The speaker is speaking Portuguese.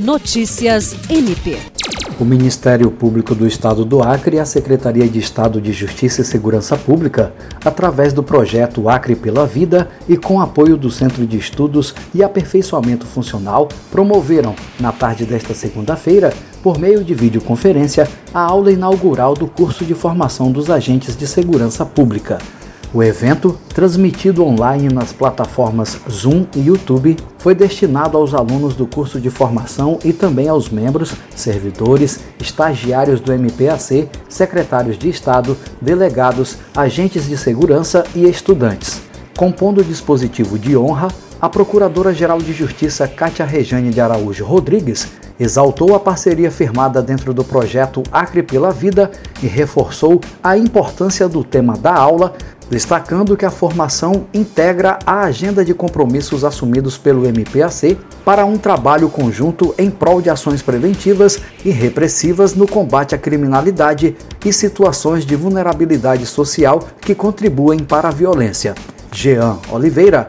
Notícias MP. O Ministério Público do Estado do Acre e a Secretaria de Estado de Justiça e Segurança Pública, através do projeto Acre pela Vida e com apoio do Centro de Estudos e Aperfeiçoamento Funcional, promoveram, na tarde desta segunda-feira, por meio de videoconferência, a aula inaugural do curso de formação dos agentes de segurança pública. O evento, transmitido online nas plataformas Zoom e YouTube, foi destinado aos alunos do curso de formação e também aos membros, servidores, estagiários do MPAC, secretários de Estado, delegados, agentes de segurança e estudantes. Compondo o dispositivo de honra, a Procuradora-Geral de Justiça Cátia Rejane de Araújo Rodrigues exaltou a parceria firmada dentro do projeto Acre pela Vida e reforçou a importância do tema da aula destacando que a formação integra a agenda de compromissos assumidos pelo MPAC para um trabalho conjunto em prol de ações preventivas e repressivas no combate à criminalidade e situações de vulnerabilidade social que contribuem para a violência. Jean Oliveira,